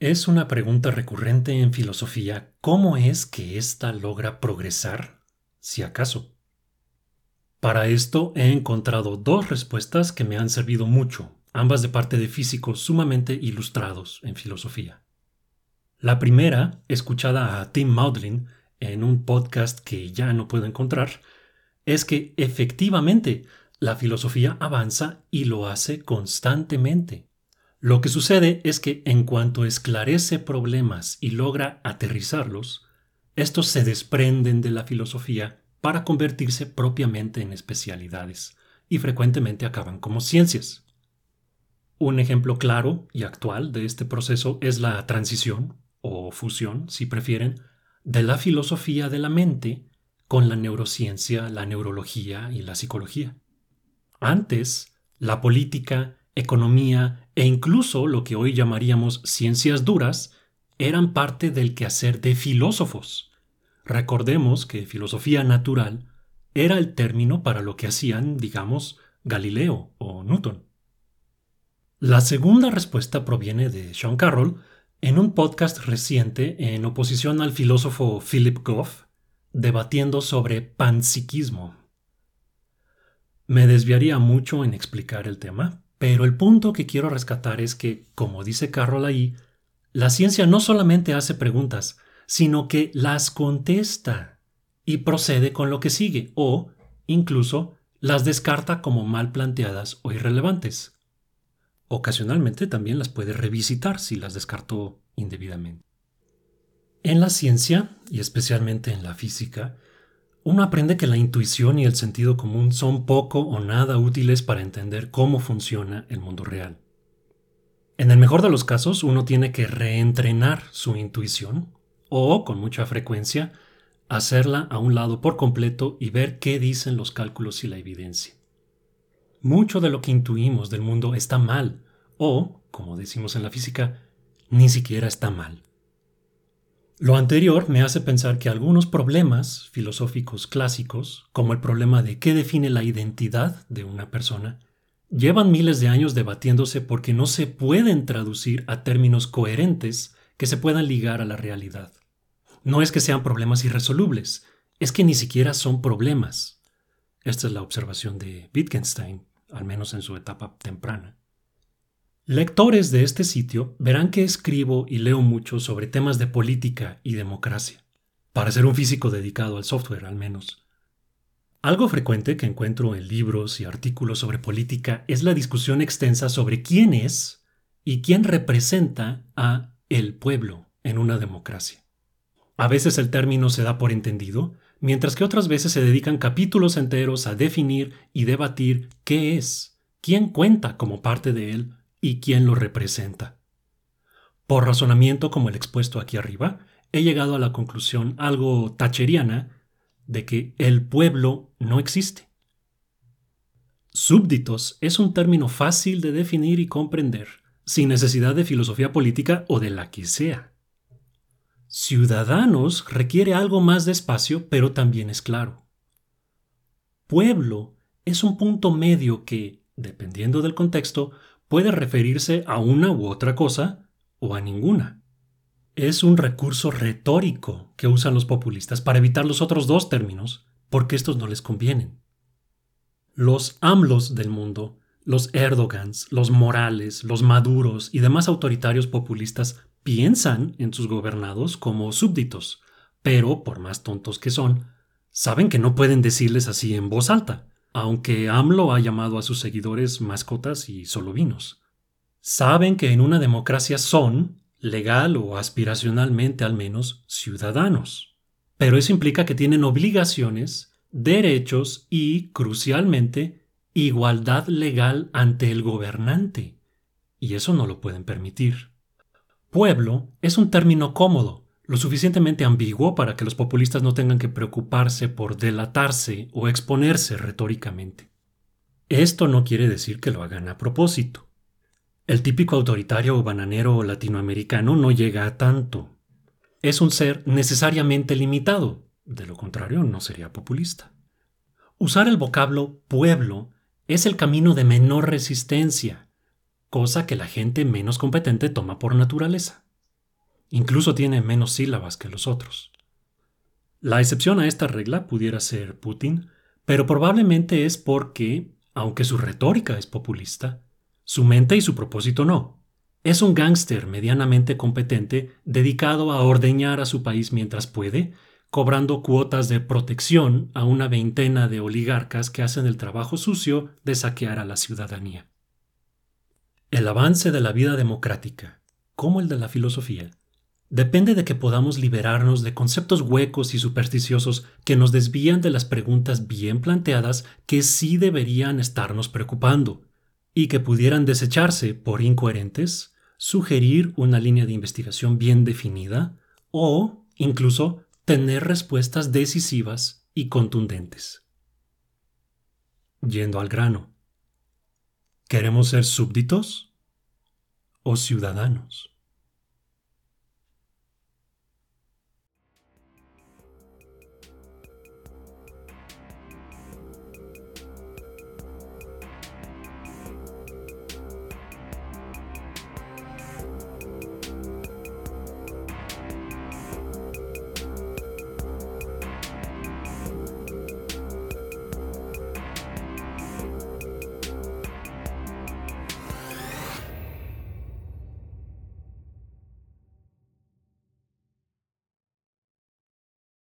Es una pregunta recurrente en filosofía cómo es que ésta logra progresar, si acaso. Para esto he encontrado dos respuestas que me han servido mucho, ambas de parte de físicos sumamente ilustrados en filosofía. La primera, escuchada a Tim Maudlin en un podcast que ya no puedo encontrar, es que efectivamente la filosofía avanza y lo hace constantemente. Lo que sucede es que en cuanto esclarece problemas y logra aterrizarlos, estos se desprenden de la filosofía para convertirse propiamente en especialidades y frecuentemente acaban como ciencias. Un ejemplo claro y actual de este proceso es la transición, o fusión, si prefieren, de la filosofía de la mente con la neurociencia, la neurología y la psicología. Antes, la política, economía e incluso lo que hoy llamaríamos ciencias duras eran parte del quehacer de filósofos. Recordemos que filosofía natural era el término para lo que hacían, digamos, Galileo o Newton. La segunda respuesta proviene de Sean Carroll en un podcast reciente en oposición al filósofo Philip Goff, debatiendo sobre panpsiquismo. Me desviaría mucho en explicar el tema, pero el punto que quiero rescatar es que, como dice Carroll ahí, la ciencia no solamente hace preguntas, sino que las contesta y procede con lo que sigue, o, incluso, las descarta como mal planteadas o irrelevantes. Ocasionalmente también las puede revisitar si las descartó indebidamente. En la ciencia, y especialmente en la física, uno aprende que la intuición y el sentido común son poco o nada útiles para entender cómo funciona el mundo real. En el mejor de los casos, uno tiene que reentrenar su intuición o, con mucha frecuencia, hacerla a un lado por completo y ver qué dicen los cálculos y la evidencia. Mucho de lo que intuimos del mundo está mal, o, como decimos en la física, ni siquiera está mal. Lo anterior me hace pensar que algunos problemas filosóficos clásicos, como el problema de qué define la identidad de una persona, llevan miles de años debatiéndose porque no se pueden traducir a términos coherentes que se puedan ligar a la realidad. No es que sean problemas irresolubles, es que ni siquiera son problemas. Esta es la observación de Wittgenstein, al menos en su etapa temprana. Lectores de este sitio verán que escribo y leo mucho sobre temas de política y democracia, para ser un físico dedicado al software al menos. Algo frecuente que encuentro en libros y artículos sobre política es la discusión extensa sobre quién es y quién representa a el pueblo en una democracia. A veces el término se da por entendido, mientras que otras veces se dedican capítulos enteros a definir y debatir qué es, quién cuenta como parte de él y quién lo representa. Por razonamiento como el expuesto aquí arriba, he llegado a la conclusión algo tacheriana de que el pueblo no existe. Súbditos es un término fácil de definir y comprender, sin necesidad de filosofía política o de la que sea. Ciudadanos requiere algo más de espacio, pero también es claro. Pueblo es un punto medio que, dependiendo del contexto, puede referirse a una u otra cosa o a ninguna. Es un recurso retórico que usan los populistas para evitar los otros dos términos, porque estos no les convienen. Los AMLOs del mundo, los Erdogans, los Morales, los Maduros y demás autoritarios populistas piensan en sus gobernados como súbditos, pero, por más tontos que son, saben que no pueden decirles así en voz alta, aunque AMLO ha llamado a sus seguidores mascotas y solo vinos. Saben que en una democracia son, legal o aspiracionalmente al menos, ciudadanos. Pero eso implica que tienen obligaciones, derechos y, crucialmente, igualdad legal ante el gobernante. Y eso no lo pueden permitir. Pueblo es un término cómodo, lo suficientemente ambiguo para que los populistas no tengan que preocuparse por delatarse o exponerse retóricamente. Esto no quiere decir que lo hagan a propósito. El típico autoritario o bananero latinoamericano no llega a tanto. Es un ser necesariamente limitado, de lo contrario no sería populista. Usar el vocablo pueblo es el camino de menor resistencia, cosa que la gente menos competente toma por naturaleza. Incluso tiene menos sílabas que los otros. La excepción a esta regla pudiera ser Putin, pero probablemente es porque, aunque su retórica es populista, su mente y su propósito no. Es un gángster medianamente competente dedicado a ordeñar a su país mientras puede, cobrando cuotas de protección a una veintena de oligarcas que hacen el trabajo sucio de saquear a la ciudadanía. El avance de la vida democrática, como el de la filosofía, depende de que podamos liberarnos de conceptos huecos y supersticiosos que nos desvían de las preguntas bien planteadas que sí deberían estarnos preocupando, y que pudieran desecharse por incoherentes, sugerir una línea de investigación bien definida o, incluso, tener respuestas decisivas y contundentes. Yendo al grano. ¿Queremos ser súbditos o ciudadanos?